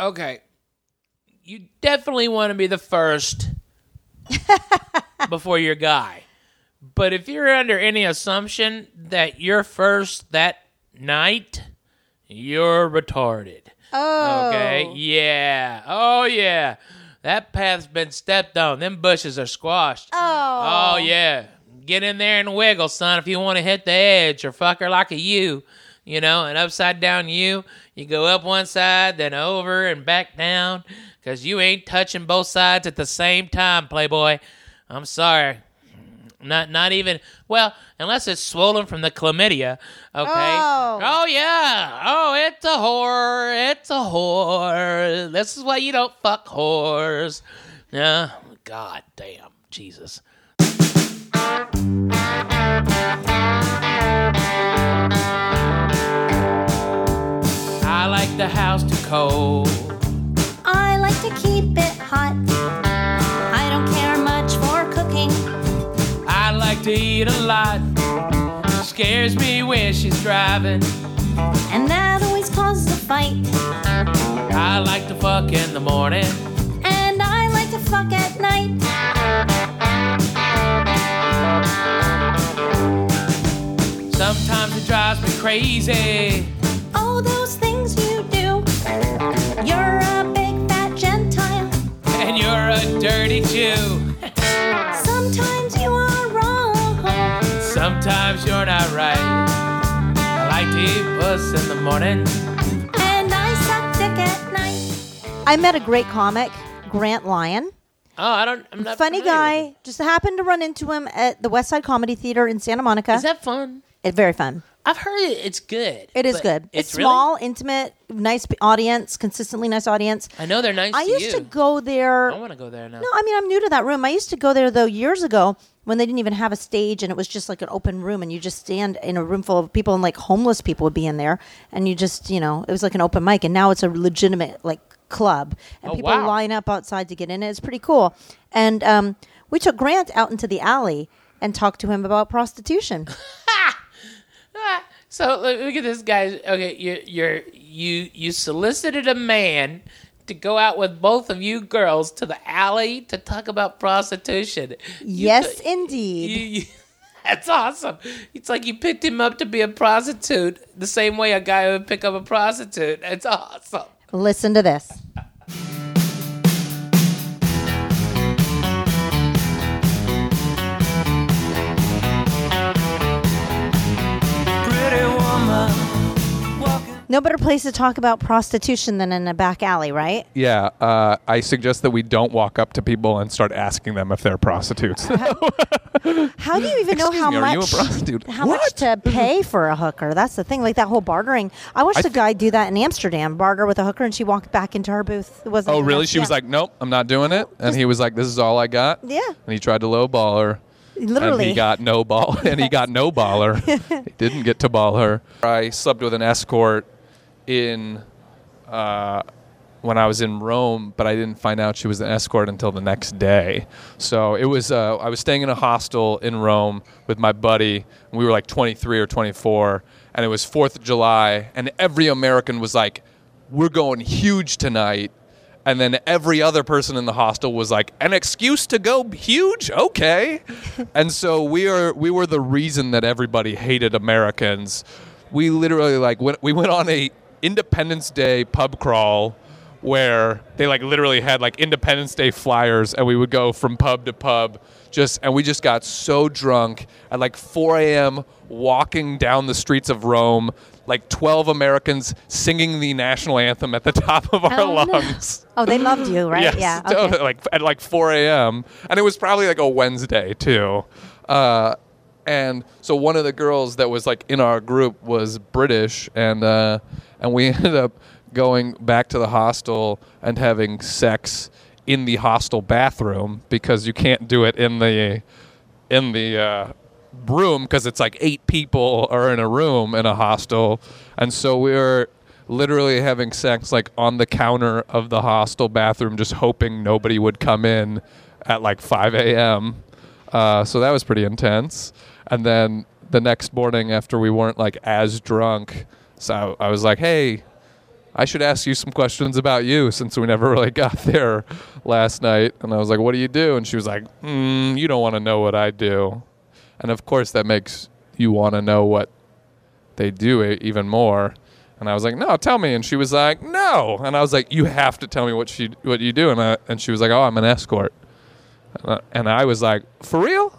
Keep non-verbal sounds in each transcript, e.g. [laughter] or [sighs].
Okay. You definitely want to be the first [laughs] before your guy. But if you're under any assumption that you're first that night, you're retarded. Oh. Okay? Yeah. Oh, yeah. That path's been stepped on. Them bushes are squashed. Oh. Oh, yeah. Get in there and wiggle, son, if you want to hit the edge or fuck her like a U. You know, an upside down U. You go up one side, then over and back down, because you ain't touching both sides at the same time, Playboy. I'm sorry. Not not even well, unless it's swollen from the chlamydia. Okay. Oh. oh yeah. Oh, it's a whore. It's a whore. This is why you don't fuck whores. Yeah. God damn. Jesus. House too cold. I like to keep it hot. I don't care much for cooking. I like to eat a lot. Scares me when she's driving. And that always causes a fight. I like to fuck in the morning. And I like to fuck at night. Sometimes it drives me crazy. All those things a dirty Jew. [laughs] Sometimes you are wrong. Sometimes you're not right. I like to eat puss in the morning. And I suck dick at night. I met a great comic, Grant Lyon. Oh, I don't. I'm not Funny familiar guy. with Just happened to run into him at the West Side Comedy Theater in Santa Monica. Is that fun? it's very fun. I've heard it, it's good. It is good. It's, really- small, intimate, nice audience, consistently nice audience. I know they're nice I to used you. to go there. I want to go there now. No, I mean I'm new to that room. I used to go there though years ago when they didn't even have a stage and it was just like an open room and you just stand in a room full of people and like homeless people would be in there and you just you know it was like an open mic and now it's a legitimate like club and Oh, people wow. line up outside to get in it. It's pretty cool. And um, we took Grant out into the alley and talked to him about prostitution. [laughs] Ah, [laughs] So look, at this guy. Okay, you you're you you solicited a man to go out with both of you girls to the alley to talk about prostitution. You yes, indeed. you, you, [laughs] that's awesome. It's like you picked him up to be a prostitute the same way a guy would pick up a prostitute. That's awesome. Listen to this. [laughs] No better place to talk about prostitution than in a back alley, right? Yeah, uh, I suggest that we don't walk up to people and start asking them if they're prostitutes. How do you [laughs] even know Excuse how me, much are you a prostitute? how What? much to pay for a hooker? That's the thing. Like that whole bartering. I watched a guy do that in Amsterdam, barter with a hooker, and she walked back into her booth. It wasn't. oh, even really? her- She was yeah. like, "Nope, I'm not doing it." And he was like, "This is all I got." Yeah. And he tried to lowball her. literally. And he got no ball, [laughs] and he got no baller. [laughs] he didn't get to ball her. I slept with an escort in uh, when I was in Rome, but I didn't find out she was an escort until the next day. So it was uh, I was staying in a hostel in Rome with my buddy. And we were like 23 or 24, and it was Fourth of July, and every American was like, "We're going huge tonight." And then every other person in the hostel was like, "An excuse to go huge? Okay." [laughs] and so we are we were the reason that everybody hated Americans. We literally like went, we went on a Independence Day pub crawl where they like literally had like Independence Day flyers and we would go from pub to pub just and we just got so drunk at like 4 a.m. walking down the streets of Rome like 12 Americans singing the national anthem at the [laughs] top of our Oh, no. lungs. Oh, they loved you, right? Yes, yeah. Okay. like at like 4 a.m. and it was probably like a Wednesday too. Uh, and so one of the girls that was like in our group was British, and uh, and we [laughs] ended up going back to the hostel and having sex in the hostel bathroom because you can't do it in the in the uh, room because it's like eight people are in a room in a hostel, and so we were literally having sex like on the counter of the hostel bathroom, just hoping nobody would come in at like 5 a.m. Uh, so that was pretty intense. And then the next morning, after we weren't like as drunk, so I was like, "Hey, I should ask you some questions about you since we never [laughs] really got there last night. And I was like, what do you do? And she was like, mm, you don't want to know what I do. And of course, that makes you want to know what they do even more. And I was like, no, tell me. And she was like, no. And I was like, you have to tell me what she what you do. And I, and she was like, oh, I'm an escort. Uh, and I, was like, for real?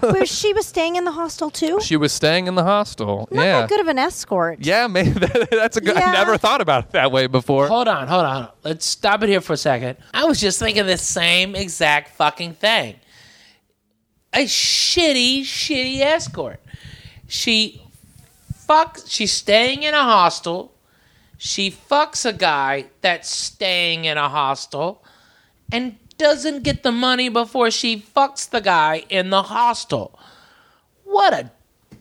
Where [laughs] she was staying in the hostel too. she was staying in the hostel. Not yeah. that good of an escort. Yeah, man, [laughs] that's a good. Yeah. I never thought about it that way before. Hold on, hold on. Let's stop it here for a second. I was just thinking the same exact fucking thing. A shitty, shitty escort. She fucks. She's staying in a hostel. She fucks a guy that's staying in a hostel, and doesn't get the money before she fucks the guy in the hostel. What a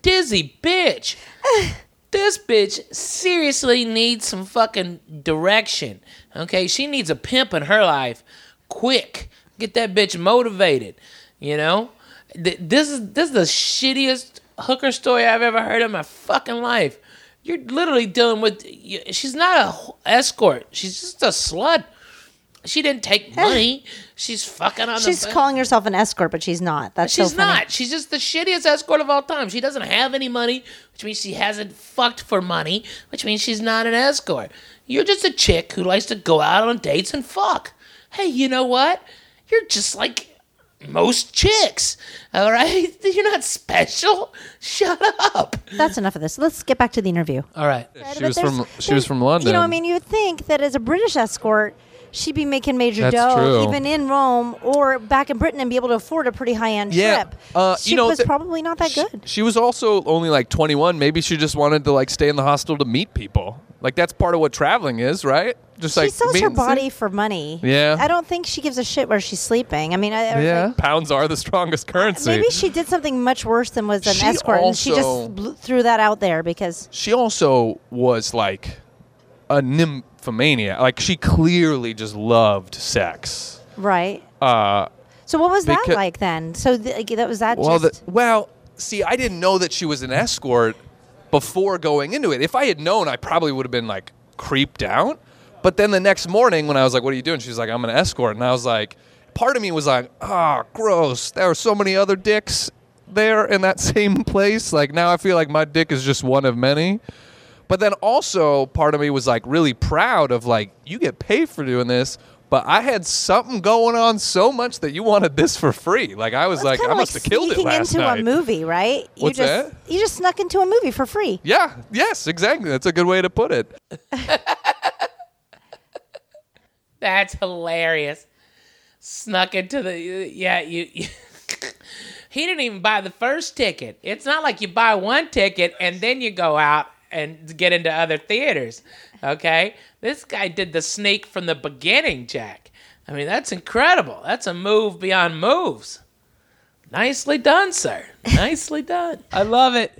dizzy bitch. [sighs] this bitch seriously needs some fucking direction. Okay, she needs a pimp in her life. Quick, get that bitch motivated. You know, this is this is the shittiest hooker story I've ever heard in my fucking life. You're literally dealing with. She's not a escort. She's just a slut. She didn't take [laughs] money. She's fucking on the side. She's the. calling herself an escort, but she's not. That's She's so funny. not. She's just the shittiest escort of all time. She doesn't have any money, which means she hasn't fucked for money, which means she's not an escort. You're just a chick who likes to go out on dates and fuck. Hey, you know what? You're just like most chicks. All right? [laughs] You're not special. [laughs] Shut up. That's enough of this. Let's get back to the interview. All right. She But was there's- from she was from London. You know, I mean, you would think that as a British escort, she'd be making major That's dough, true. even in Rome or back in Britain, and be able to afford a pretty high end Yeah, trip. uh, she you know, was th- probably not that good. She was also only like 21. Maybe she just wanted to like stay in the hostel to meet people. Like that's part of what traveling is, right? Just like she sells her meeting- body for money. Yeah. I don't think she gives a shit where she's sleeping. I mean, I, I was Yeah, like, pounds are the strongest currency. maybe she did something much worse than was an She escort, and she also- just threw that out there because she also was like a nymphomaniac. Like she clearly just loved sex. right. Uh, So what was that Becau- like then? So th- like, that was that well, just the, well, see, I didn't know that she was an escort before going into it. If I had known, I probably would have been like creeped out. But then the next morning, when I was like, "What are you doing?" She's like, "I'm an escort," and I was like, part of me was like, "Ah, gross." There were so many other dicks there in that [laughs] same place. Like now, I feel like my dick is just one of many. But then also, part of me was like really proud of like you get paid for doing this. But I had something going on so much that you wanted this for free. Like I was It's like, I must have killed it sneaking last into night. a movie, right? You What's just that? you just snuck into a movie for free. Yeah. Yes. Exactly. That's a good way to put it. [laughs] That's hilarious. Snuck into the yeah you. you [laughs] he didn't even buy the first ticket. It's not like you buy one ticket and then you go out and get into other theaters. Okay, this guy did the sneak from the beginning, Jack. I mean that's incredible. That's a move beyond moves. Nicely done, sir. Nicely done. I love it.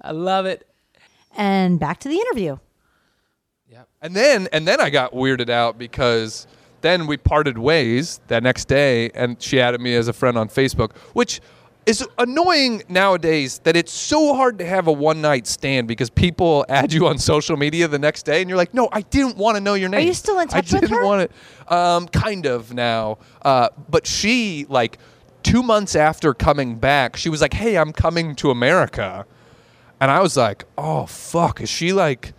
I love it. And back to the interview. And then and then I got weirded out because then we parted ways that next day and she added me as a friend on Facebook, which is annoying nowadays that it's so hard to have a one night stand because people [laughs] add you on social media the next day and you're like, no, I didn't want to know your name. Are you still in touch I didn't her? want to. Um, kind of now, uh, but she like two months after coming back, she was like, hey, I'm coming to America, and I was like, oh fuck, is she like?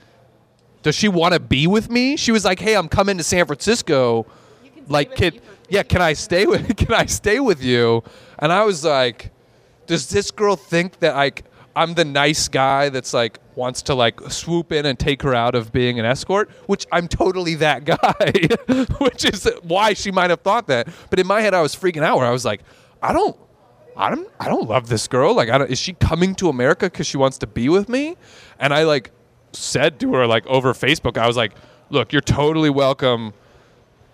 does she want to be with me? She was like, "Hey, I'm coming to San Francisco. Like, can yeah, can I stay with [laughs] can I stay with you?" And I was like, "Does this girl think that like I'm the nice guy that's like wants to like swoop in and take her out of being an escort?" Which I'm totally that [laughs] guy, which is why she might have thought that. But in my head, I was freaking out. Where I was like, "I don't." I don't, I don't love this girl. Like, I don't, is she coming to America because she wants to be with me? And I like said to her like over Facebook, I was like, "Look, you're totally welcome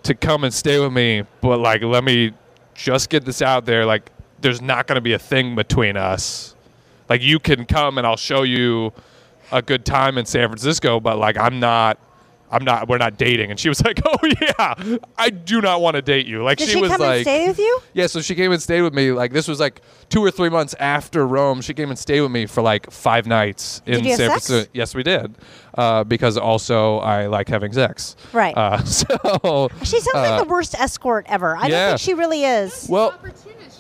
to come and stay with me, but like, let me just get this out there. Like, there's not going to be a thing between us. Like, you can come and I'll show you a good time in San Francisco, but like, I'm not." I'm not. We're not dating." And she was [laughs] like, "Oh yeah, I do not want to date you." Like Did she, she, was come like, and stay with you? yeah, so she came and stayed with me. Like this was like two or three months after Rome. She came and stayed with me for like five nights in Did you have San sex? Francisco. Yes, we did. Uh, because also I like having sex. Right. Uh, [laughs] so She sounds uh, like the worst escort ever. I yeah. don't think she really is. well.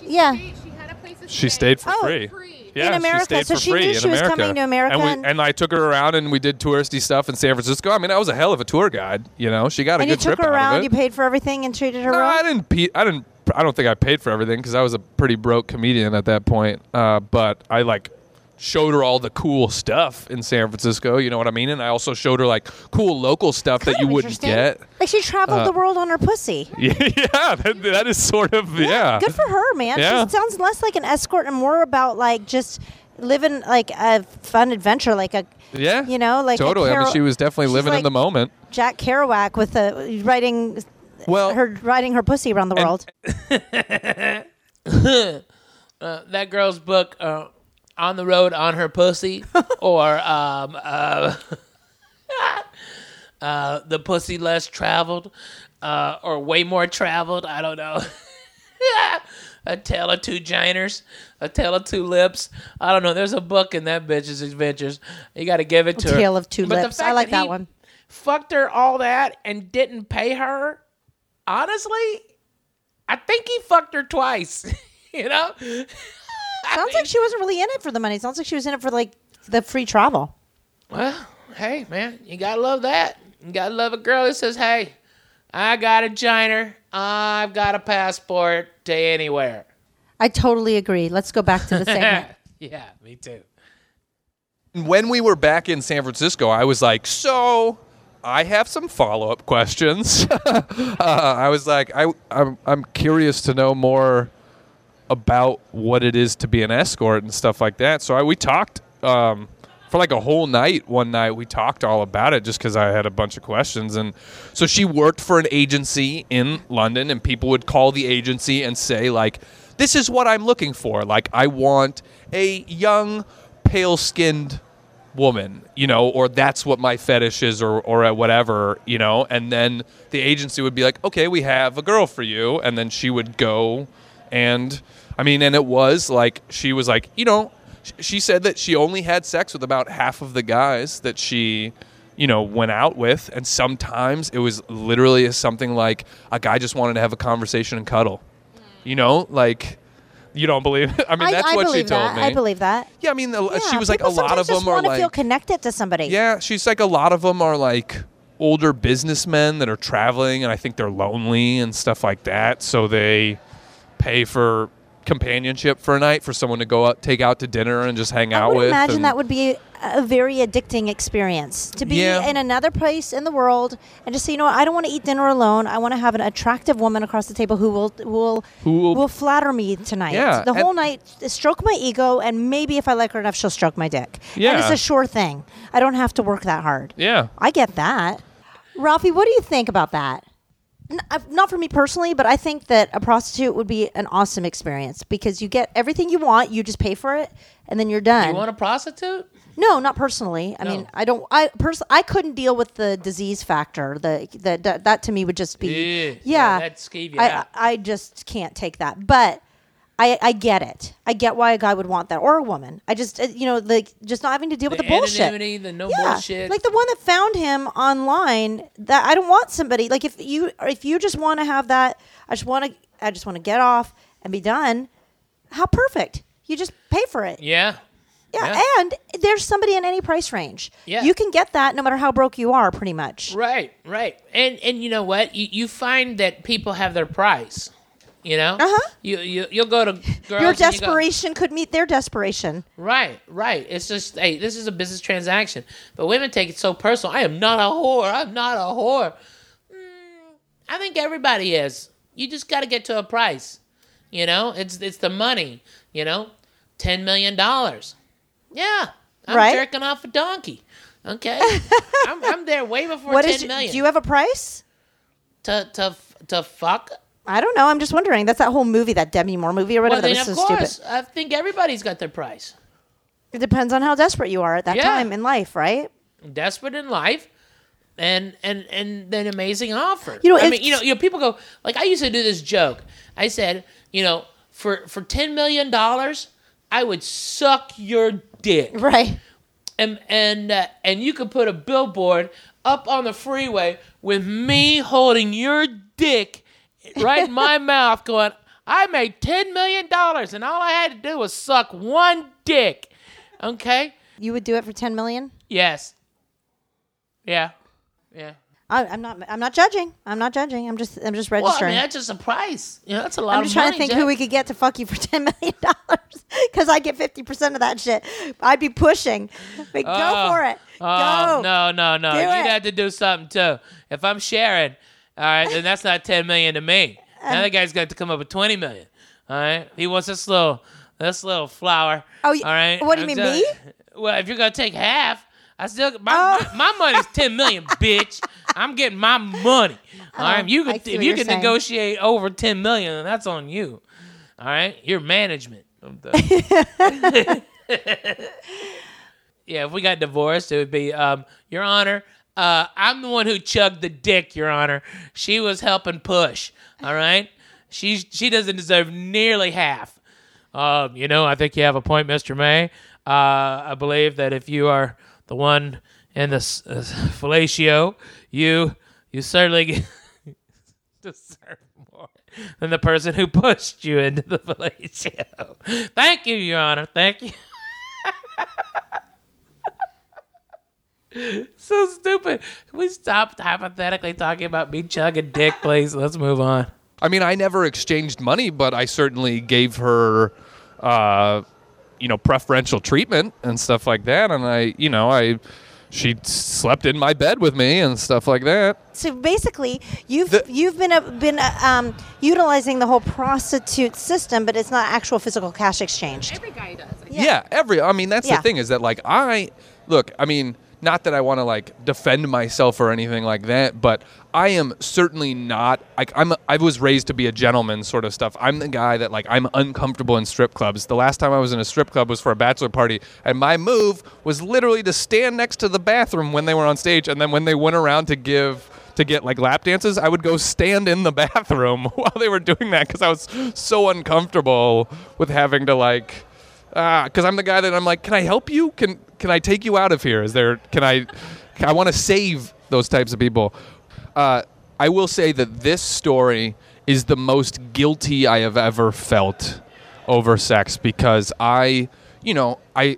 She Yeah. Stayed, she had a place to she stay. stayed for Oh. free. Free. Yeah, America, she stayed so for she free knew in she was America. coming to America and, we, and- and I took her around and we did touristy stuff in San Francisco. I mean, I was a hell of a tour guide. You know, she got a and you good took trip her out of around. it. You paid for everything and treated her No, well. I didn't. Pe- I didn't. I don't think I paid for everything because I was a pretty broke comedian at that point. Uh, but I like showed her all the cool stuff in San Francisco. You know what I mean? And I also showed her like cool local stuff that you wouldn't get. Like she traveled Uh, the world on her pussy. [laughs] yeah, that, that is sort of yeah. Good for her, man. Yeah. She sounds less like an escort and more about like just living like a fun adventure, like a Yeah, you know, like a totally. I mean, she was definitely she's living in the moment. Jack Kerouac with the writing Well, her riding her pussy around the and- world. [laughs] uh, that girl's book, uh, On the Road on Her Pussy, [laughs] or um, uh, [laughs] uh, The Pussy Less Traveled, uh, or Way More Traveled. I don't know. [laughs] a Tale of Two Giners, A Tale of Two Lips. I don't know. There's a book in that bitch's adventures. You got to give it to A her. Tale of Two But Lips. I like that he one. Fucked her all that and didn't pay her. Honestly, I think he fucked her twice. you know. Sounds like she wasn't really in it for the money. Sounds like she was in it for like the free travel. Well, hey, man, you gotta love that. You gotta love a girl that says, "Hey, I got a giner. I've got a passport to anywhere." I totally agree. Let's go back to the segment. [laughs] yeah, me too. when we were back in San Francisco, I was like, so. I have some follow up questions. [laughs] uh, I was like, I, I'm, I'm curious to know more about what it is to be an escort and stuff like that. So I, we talked um, for like a whole night. One night we talked all about it just because I had a bunch of questions. And so she worked for an agency in London, and people would call the agency and say like, "This is what I'm looking for. Like, I want a young, pale skinned." woman, you know, or that's what my fetish is, or or whatever, you know. And then the agency would be like, okay, we have a girl for you, and then she would go, and I mean, and it was like she was like, you know, she said that she only had sex with about half of the guys that she. You know, went out with, and sometimes it was literally something like a guy just wanted to have a conversation and cuddle. Mm. You know, like you don't believe. It? [laughs] I mean, I, that's I what she told that. me. I believe that. Yeah, I mean, the, Yeah, she was like a lot of them are like feel connected to somebody. yeah, she's like a lot of them are like older businessmen that are traveling, and I think they're lonely and stuff like that. So they pay for companionship for a night for someone to go out, take out to dinner, and just hang I out would with. imagine that would be a very addicting experience to be Yeah. in another place in the world and just say, you know what, I don't want to eat dinner alone. I want to have an attractive woman across the table who will who will Who will- flatter me tonight. Yeah, the and- whole night, uh, stroke my ego, and maybe if I like her enough, she'll stroke my dick. and Yeah. it's a sure thing. I don't have to work that hard. yeah. I get that. Rafi, what do you think about that? Uh, not for me personally, but I think that a prostitute would be an awesome experience because you get everything you want, you just pay for it, and then you're done. You want a prostitute? no, not personally. I No. mean, I don't. I pers- I couldn't deal with the disease factor. The, the, that that to me would just be Yeah, yeah. yeah, that'd I, out. I just can't take that. But I I get it. I get why a guy would want that or a woman. I just uh, you know like just not having to deal The with the bullshit. the no bullshit. Like the one that found him online. That I don't want somebody like if you if you just want to have that. I just want to. I just want to get off and be done. How perfect! You just pay for it. yeah. Yeah, Yeah. and there's somebody in any price range. Yeah. you can get that no matter how broke you are, pretty much. Right, right. And and you know what? You you find that people have their price. You know? Uh-huh. You you you'll go to girls Your and you go- desperation could meet their desperation. Right, right. It's just hey, this is a business transaction. But women take it so personal. I am not a whore. I'm not a whore. Mm, I think everybody is. You just got to get to a price. You know, it's it's the money. You know, ten million dollars. Yeah, I'm Right. jerking off a donkey. Okay, [laughs] I'm, I'm there way before What ten is? million. Do you have a price? to to to fuck? I don't know. I'm just wondering. That's that whole movie, that Demi Moore movie or whatever. Well, then that of was so course, stupid. I think everybody's got their price. It depends on how desperate you are at that Yeah. time in life, right? desperate in life, and and and an amazing offer. You know, I mean, you know, you know, people go like I used to do this joke. I said, you know, for for ten million dollars, I would suck your dick, [laughs] Right. and and uh, and you could put a billboard up on the freeway with me holding your dick right in my mouth, going, I made ten million dollars, and all I had to do was suck one dick. Okay. You would do it for ten million? Yes. Yeah. Yeah. I, I'm not. I'm not judging. I'm not judging. I'm just. I'm just Well, I registering. mean, that's just a price. You know, that's a lot I'm just trying money. to think who we could get to fuck you for [laughs] ten million dollars because I get fifty percent of that shit. I'd be pushing. But go Oh, for it. Oh, go. no, no, no. Do You'd it. have to do something too. If I'm sharing, all right, then that's not ten million to me. Now the guy's got to come up with twenty million. All right, he wants this little, this little flower. Oh, all right. what do you I'm mean, telling- me? Well, if you're gonna take half, I still my Oh. my, my money's ten million, [laughs] bitch. I'm getting my money. All right, you Oh, could if you can saying. negotiate over ten million, then that's on you. All right, your management. [laughs] [laughs] yeah, if we got divorced, it would be, um, Your Honor, uh, I'm the one who chugged the dick, Your Honor. She was helping push. All right, she she doesn't deserve nearly half. Um, you know, I think you have a point, Mr. May. Uh, I believe that if you are the one in the uh, fellatio, you you certainly [laughs] deserve more than the person who pushed you into the fellatio. Thank you, Your Honor. Thank you. [laughs] so stupid. Can we stop hypothetically talking about me chugging dick, please? Let's move on. I mean, I never exchanged money, but I certainly gave her, uh, you know, preferential treatment and stuff like that. And I, you know, I, she slept in my bed with me and stuff like that. So basically, you've The- you've been uh, been uh, um, utilizing the whole prostitute system, but it's not actual physical cash exchange. Every guy does. Yeah. every. I mean, that's Yeah. the thing is that like I look. I mean, not that I want to like defend myself or anything like that, but I am certainly not. Like I'm. I was raised to be a gentleman, sort of stuff. I'm the guy that like I'm uncomfortable in strip clubs. The last time I was in a strip club was for a bachelor party, and my move was literally to stand next to the bathroom when they were on stage, and then when they went around to give to get like lap dances, I would go stand in the [laughs] bathroom [laughs] while they were doing that because I was so uncomfortable with having to like ah, because I'm the guy that I'm like, can I help you? Can can I take you out of here? Is there? Can I? I want to save those types of people. Uh, I will say that this story is the most guilty I have ever felt over sex because I, you know, I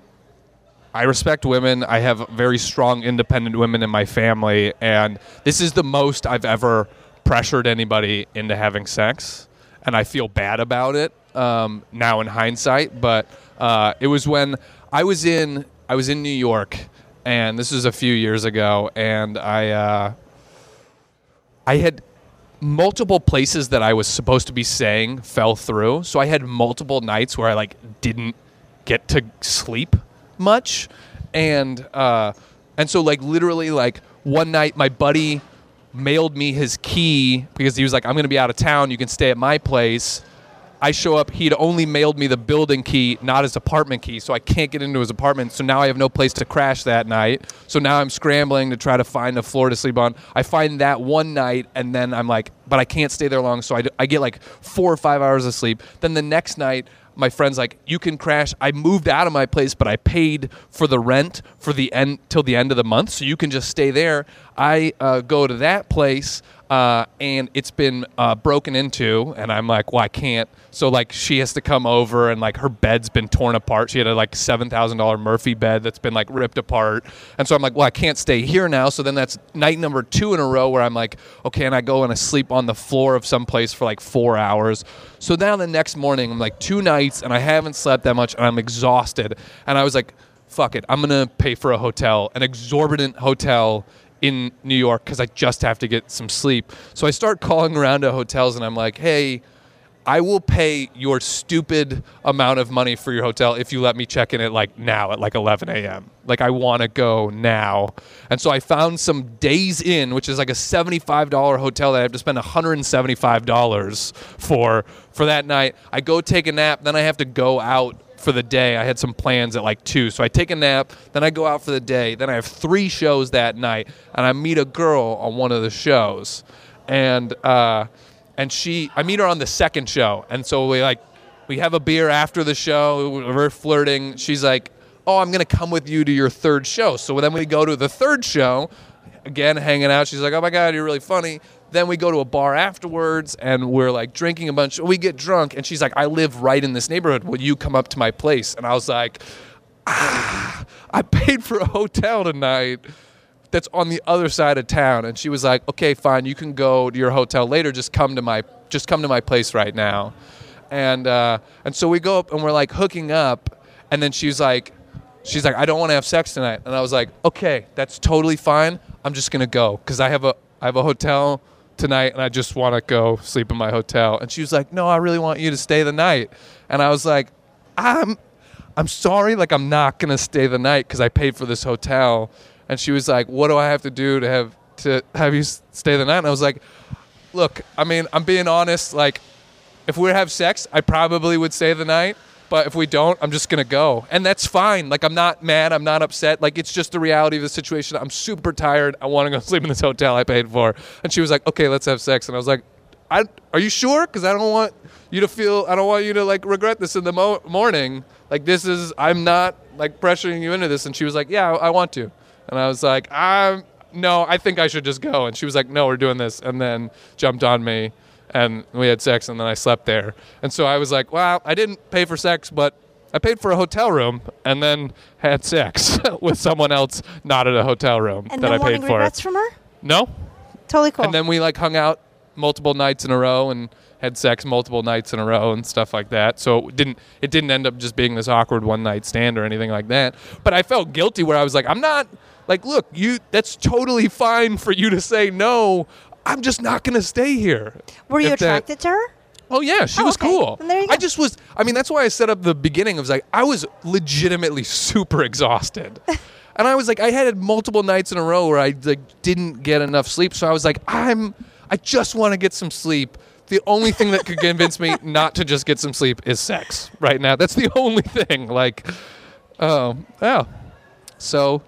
I respect women. I have very strong, independent women in my family, and this is the most I've ever pressured anybody into having sex, and I feel bad about it um, now in hindsight. But uh, it was when I was in I was in New York, and this was a few years ago, and I uh, I had multiple places that I was supposed to be saying fell through. So I had multiple nights where I like didn't get to sleep much, and uh, and so like literally like one night my buddy mailed me his key because he was like I'm gonna be out of town. You can stay at my place. I show up. He'd only mailed me the building key, not his apartment key, so I can't get into his apartment. So now I have no place to crash that night. So now I'm scrambling to try to find a floor to sleep on. I find that one night, and then I'm like, but I can't stay there long. So I, I get like four or five hours of sleep. Then the next night, my friend's like, you can crash. I moved out of my place, but I paid for the rent for the end till the end of the month, so you can just stay there. I uh, go to that place uh, and it's been uh, broken into and i'm like well i can't. So like she has to come over and like her bed's been torn apart. She had a like $7000 murphy bed that's been like ripped apart. And so i'm like well i can't stay here now. So then that's night number two in a row where i'm like okay and i go and i sleep on the floor of some place for like four hours. So now the next morning i'm like two nights and i haven't slept that much and i'm exhausted. And i was like fuck it. I'm gonna pay for a hotel an exorbitant hotel in New York because I just have to get some sleep. So I start calling around to hotels and I'm like, hey, I will pay your stupid amount of money for your hotel if you let me check in at like now at like 11 a.m. Like I want to go now. And so I found some Days Inn, which is like a $75 hotel that I have to spend $175 for for that night. I go take a nap, then I have to go out for the day. I had some plans at like two, so I take a nap. Then I go out for the day. Then I have three shows that night, and I meet a girl on one of the shows, and uh, and she I meet her on the second show, and so we like we have a beer after the show. We're flirting. She's like, "Oh, I'm gonna come with you to your third show." So then we go to the third show, again hanging out. She's like, "Oh my god, you're really funny." Then we go to a bar afterwards, and we're like drinking a bunch. We get drunk, and she's like, "I live right in this neighborhood. Will you come up to my place?" And I was like, "Ah, I paid for a hotel tonight." That's on the other side of town, and she was like, "Okay, fine. You can go to your hotel later. Just come to my just come to my place right now." and uh, and so we go up and we're like hooking up, and then she's like, she's like, I don't want to have sex tonight, and I was like, okay, that's totally fine. I'm just gonna go because I have a I have a hotel tonight, and I just want to go sleep in my hotel. And she was like, no, I really want you to stay the night, and I was like, I'm I'm sorry, like I'm not gonna stay the night because I paid for this hotel. And she was like, what do I have to do to have to have you stay the night? And I was like, look, I mean, I'm being honest, like if we have sex, I probably would stay the night. But if we don't, I'm just gonna go, and that's fine. Like I'm not mad, I'm not upset. Like it's just the reality of the situation. I'm super tired. I want to go [laughs] sleep in this hotel I paid for. And she was like, "Okay, let's have sex." And I was like, I, "Are you sure? Because I don't want you to feel. I don't want you to like regret this in the mo- morning. Like this is. I'm not like pressuring you into this." And she was like, "Yeah, I, I want to." And I was like, "I'm no. I think I should just go." And she was like, "No, we're doing this." And then jumped on me and we had sex and then I slept there. And so I was like, well, I didn't pay for sex, but I paid for a hotel room and then had sex [laughs] with someone else not at a hotel room And that no I paid for. regrets from her. No. Totally cool. And then we like hung out multiple nights in a row and had sex multiple nights in a row and stuff like that. So it didn't it didn't end up just being this awkward one night stand or anything like that. But I felt guilty where I was like, I'm not like, look, you that's totally fine for you to say no. I'm just not going to stay here. Were you If that- attracted to her? Oh yeah, she Oh, was okay. cool. I just was. I mean, that's why I set up the beginning. I was like, I was legitimately super exhausted, [laughs] and I was like, I had multiple nights in a row where I like didn't get enough sleep. So I was like, I'm. I just want to get some sleep. The only thing that could convince me [laughs] not to just get some sleep is sex right now. That's the only thing. Like, oh yeah. So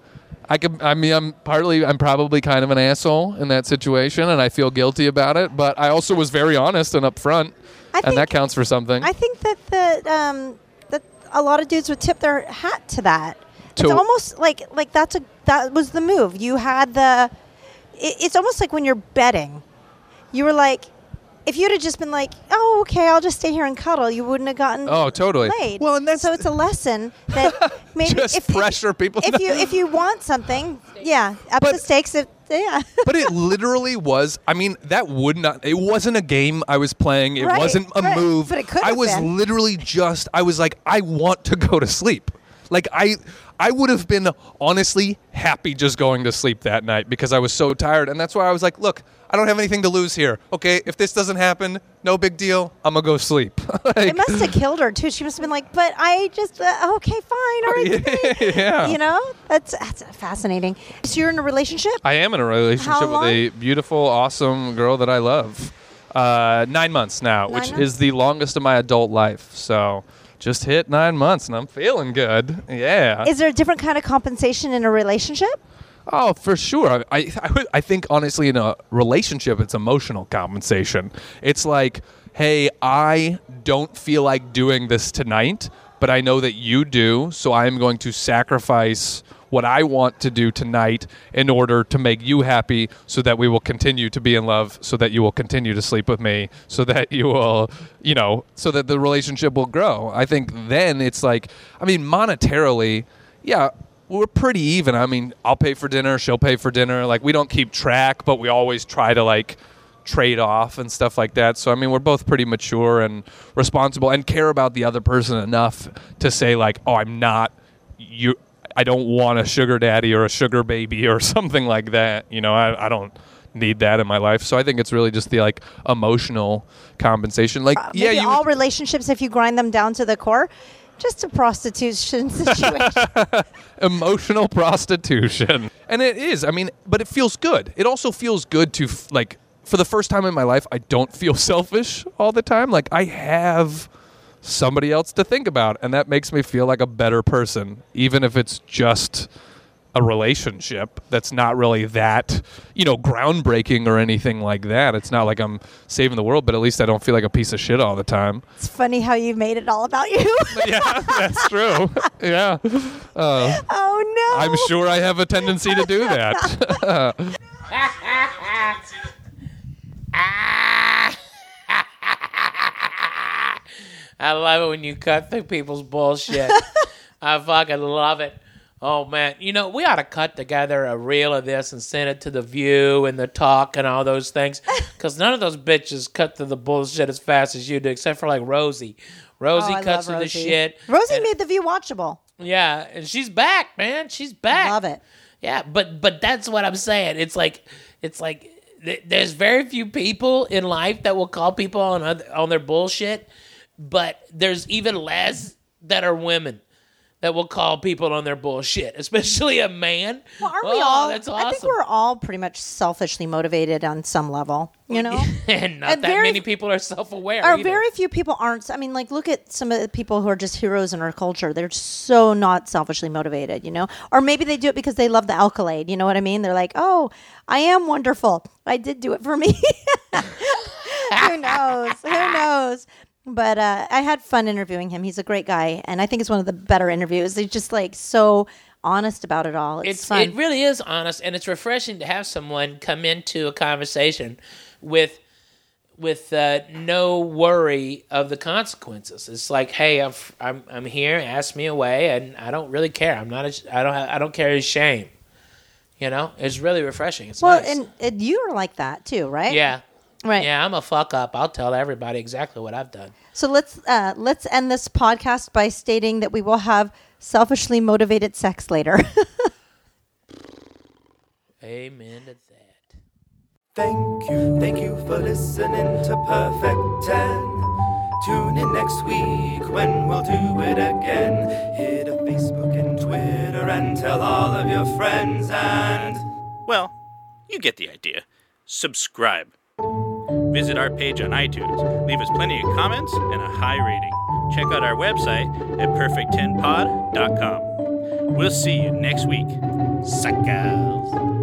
I could. I mean, I'm partly. I'm probably kind of an asshole in that situation, and I feel guilty about it. But I also was very honest and upfront, I and that counts for something. I think that the um, that a lot of dudes would tip their hat to that. It's almost like like that's a that was the move. You had the. It, it's almost like when you're betting, you were like, if you'd have just been like, oh okay, I'll just stay here and cuddle, you wouldn't have gotten Oh, totally. laid. Well, and that's- so it's a lesson that [laughs] maybe Just if, pressure people. If you [laughs] if you want something, yeah, up But- the stakes. If yeah. [laughs] but it literally was. I mean, that would not. It wasn't a game I was playing. It Right, wasn't a right. move. But it could I was been. literally just. I was like, I want to go to sleep. Like I, I would have been honestly happy just going to sleep that night because I was so tired, and that's why I was like, look, I don't have anything to lose here. Okay, if this doesn't happen, no big deal. I'm gonna go sleep. [laughs] Like- It must have killed her too. She must have been like, "But I just uh, okay, fine, all right." [laughs] great." yeah. You know, that's that's fascinating. So you're in a relationship. I am in a relationship How with long? a beautiful, awesome girl that I love. Uh, nine months now, Nine which months? is the longest of my adult life. So just hit nine months and I'm feeling good. Yeah. Is there a different kind of compensation in a relationship? Oh, for sure. I, I, I think, honestly, in a relationship, it's emotional compensation. It's like, hey, I don't feel like doing this tonight, but I know that you do. So I am going to sacrifice what I want to do tonight in order to make you happy so that we will continue to be in love, so that you will continue to sleep with me, so that [laughs] you will, you know, so that the relationship will grow. I think then it's like, I mean, monetarily, yeah, we're pretty even. I mean, I'll pay for dinner, she'll pay for dinner. Like, we don't keep track, but we always try to, like, trade off and stuff like that. So, I mean, we're both pretty mature and responsible and care about the other person enough to say, like, oh, I'm not, you, I don't want a sugar daddy or a sugar baby [laughs] or something like that. You know, I, I don't need that in my life. So I think it's really just the, like, emotional compensation. Like, Uh, yeah, all relationships, if you grind them down to the core, just a prostitution [laughs] situation. [laughs] emotional prostitution. And it is. I mean, but it feels good. It also feels good to f- like for the first time in my life I don't feel [laughs] selfish all the time. Like I have somebody else to think about, and that makes me feel like a better person, even if it's just a relationship that's not really that you know groundbreaking or anything like that. It's not like I'm saving the world, but at least I don't feel like a piece of shit all the time. It's funny how you made it all about you. [laughs] yeah, that's true. yeah, uh, oh no. I'm sure I have a tendency to do that. [laughs] I love it when you cut through people's bullshit. [laughs] I fucking love it. Oh man, you know we ought to cut together a reel of this and send it to the View and the Talk and all those things, [laughs] because none of those bitches cut through the bullshit as fast as you do, except for like Rosie. Rosie Oh, cuts through Rosie. the shit. Rosie and- made the view watchable. yeah, and she's back, man. She's back. Love it. Yeah, but but that's what I'm saying. It's like it's like th- there's very few people in life that will call people on other, on their bullshit, but there's even less that are women that will call people on their bullshit, especially a man. Well, aren't we Oh, all? That's I think we're all pretty much selfishly motivated on some level. You know. [laughs] and not And that very- many people are self-aware. Or either. very few people aren't. I mean, like, look at some of the people who are just heroes in our culture. They're so not selfishly motivated, you know? Or maybe they do it because they love the Alkalade. You know what I mean? They're like, oh, I am wonderful. I did do it for me. [laughs] who knows? Who knows? But uh, I had fun interviewing him. He's a great guy. And I think it's one of the better interviews. He's just like so honest about it all. It's, it's fun. it really is honest and it's refreshing to have someone come into a conversation with with uh, no worry of the consequences. It's like, hey, I'm, I'm I'm here. Ask me away, and I don't really care. I'm not. A, I don't. I don't carry shame. You know, it's really refreshing. It's well, nice. and, and you are like that too, right? yeah, Right. yeah. I'm a fuck up. I'll tell everybody exactly what I've done. So let's uh, let's end this podcast by stating that we will have selfishly motivated sex later. [laughs] Amen to that. Thank you, thank you for listening to Perfect 10. Tune in next week when we'll do it again. Hit a Facebook and Twitter and tell all of your friends and. Well, you get the idea. Subscribe. Visit our page on iTunes. Leave us plenty of comments and a high rating. Check out our website at perfect10pod.com. We'll see you next week. Suckers.